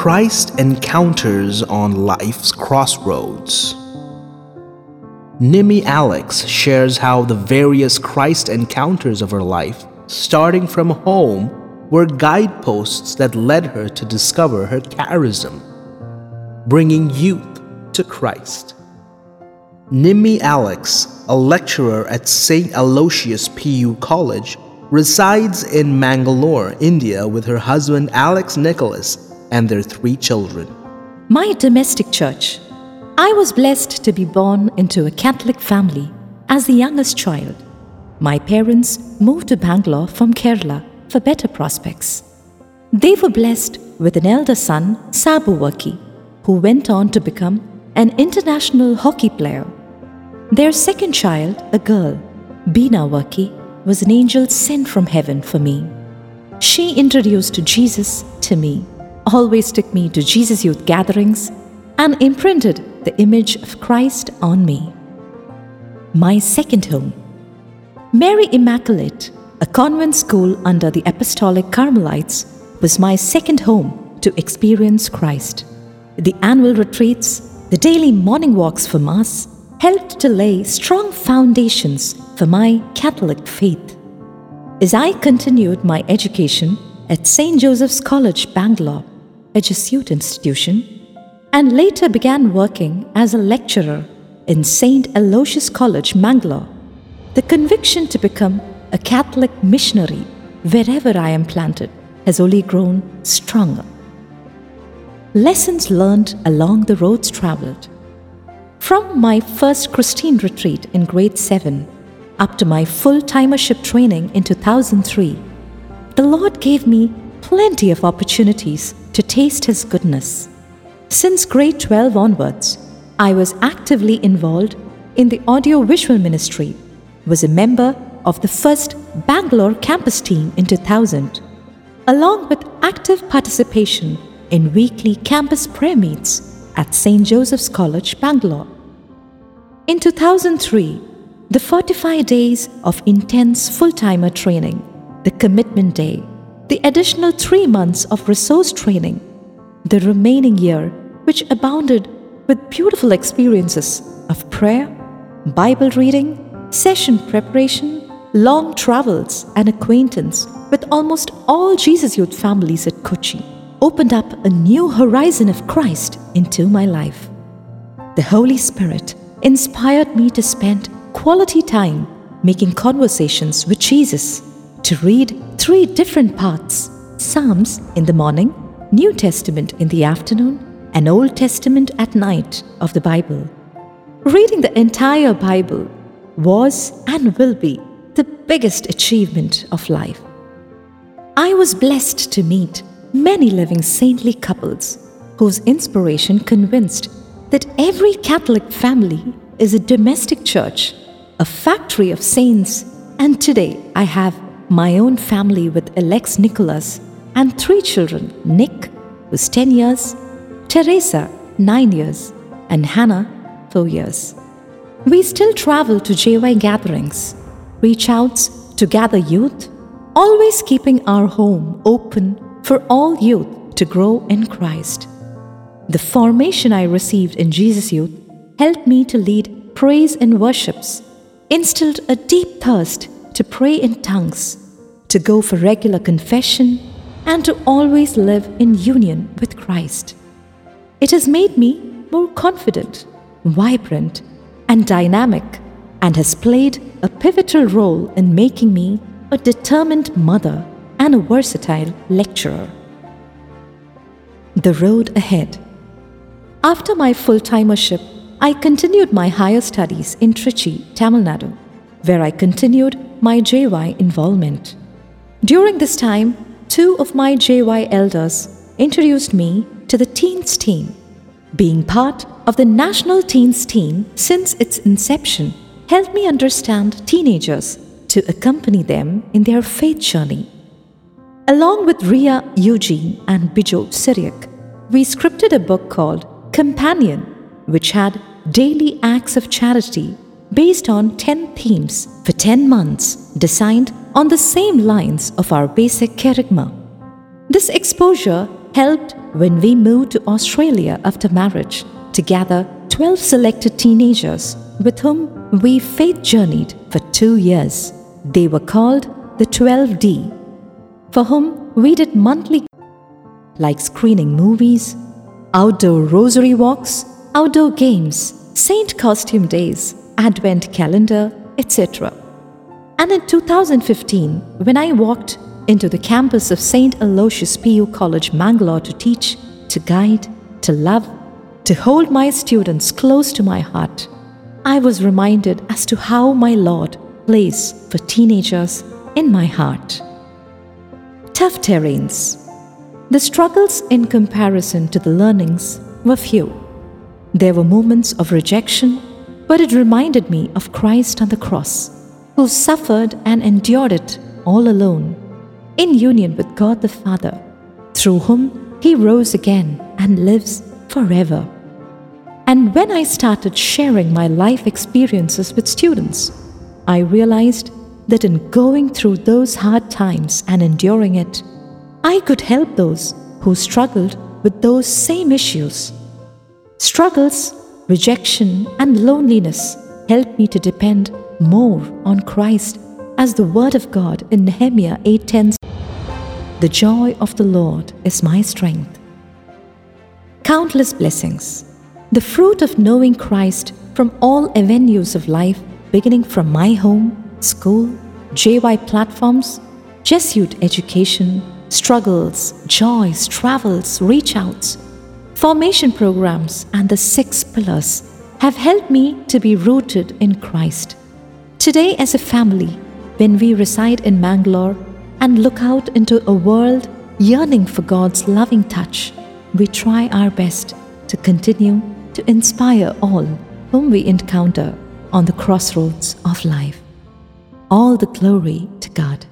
Christ encounters on life's crossroads. Nimi Alex shares how the various Christ encounters of her life, starting from home, were guideposts that led her to discover her charism, bringing youth to Christ. Nimi Alex, a lecturer at St. Aloysius PU College, resides in Mangalore, India with her husband Alex Nicholas and their three children. My domestic church. I was blessed to be born into a Catholic family as the youngest child. My parents moved to Bangalore from Kerala for better prospects. They were blessed with an elder son, Sabu Varkey, who went on to become an international hockey player. Their second child, a girl, Bina Varkey, was an angel sent from heaven for me. She introduced Jesus to me, always took me to Jesus Youth gatherings, and imprinted the image of Christ on me. My second home. Mary Immaculate, a convent school under the Apostolic Carmelites, was my second home to experience Christ. The annual retreats, the daily morning walks for Mass, helped to lay strong foundations for my Catholic faith. As I continued my education at St. Joseph's College, Bangalore, a Jesuit institution, and later began working as a lecturer in St. Aloysius College, Mangalore, the conviction to become a Catholic missionary wherever I am planted has only grown stronger. Lessons learned along the roads traveled. From my first Christeen retreat in grade 7 up to my full timership training in 2003, the Lord gave me plenty of opportunities to taste His goodness. Since grade 12 onwards, I was actively involved in the audio-visual ministry, was a member of the first Bangalore campus team in 2000, along with active participation in weekly campus prayer meets at St. Joseph's College, Bangalore. In 2003, the 45 days of intense full timer training, the commitment day, the additional three months of resource training, the remaining year, which abounded with beautiful experiences of prayer, Bible reading, session preparation, long travels, and acquaintance with almost all Jesus Youth families at Kochi opened up a new horizon of Christ into my life. The Holy Spirit inspired me to spend quality time making conversations with Jesus, to read three different parts Psalms in the morning, New Testament in the afternoon, and Old Testament at night of the Bible. Reading the entire Bible was and will be the biggest achievement of life. I was blessed to meet many living saintly couples whose inspiration convinced that every Catholic family is a domestic church, a factory of saints, and today I have my own family with Alex Nicholas and three children Nick, who's 10 years, Teresa, 9 years, and Hannah, 4 years. We still travel to JY gatherings, reach outs to gather youth, always keeping our home open for all youth to grow in Christ. The formation I received in Jesus Youth helped me to lead praise and worships, instilled a deep thirst to pray in tongues, to go for regular confession, and to always live in union with Christ. It has made me more confident, vibrant, and dynamic, and has played a pivotal role in making me a determined mother and a versatile lecturer. The road ahead. After my full timership, I continued my higher studies in Trichy, Tamil Nadu, where I continued my JY involvement. During this time, two of my JY elders introduced me to the Teens team. Being part of the National Teens team since its inception helped me understand teenagers to accompany them in their faith journey. Along with Ria Eugene and Bijot Cyriac, we scripted a book called Companion, which had daily acts of charity based on 10 themes for 10 months, designed on the same lines of our basic kerygma. This exposure helped when we moved to Australia after marriage to gather 12 selected teenagers with whom we faith journeyed for two years. They were called the 12D, for whom we did monthly like screening movies, outdoor rosary walks, outdoor games, saint costume days, advent calendar, etc. And in 2015, when I walked into the campus of St. Aloysius PU College, Mangalore to teach, to guide, to love, to hold my students close to my heart, I was reminded as to how my Lord plays for teenagers in my heart. Tough terrains. The struggles in comparison to the learnings were few. There were moments of rejection, but it reminded me of Christ on the cross, who suffered and endured it all alone, in union with God the Father, through whom he rose again and lives forever. And when I started sharing my life experiences with students, I realized that in going through those hard times and enduring it, I could help those who struggled with those same issues. Struggles, rejection, and loneliness helped me to depend more on Christ as the word of God in Nehemiah 8:10 The joy of the Lord is my strength. Countless blessings. The fruit of knowing Christ from all avenues of life, beginning from my home, school, JY platforms, Jesuit education, struggles, joys, travels, reach outs, formation programs, and the six pillars have helped me to be rooted in Christ. Today, as a family, when we reside in Mangalore and look out into a world yearning for God's loving touch, we try our best to continue to inspire all whom we encounter on the crossroads of life. All the glory to God.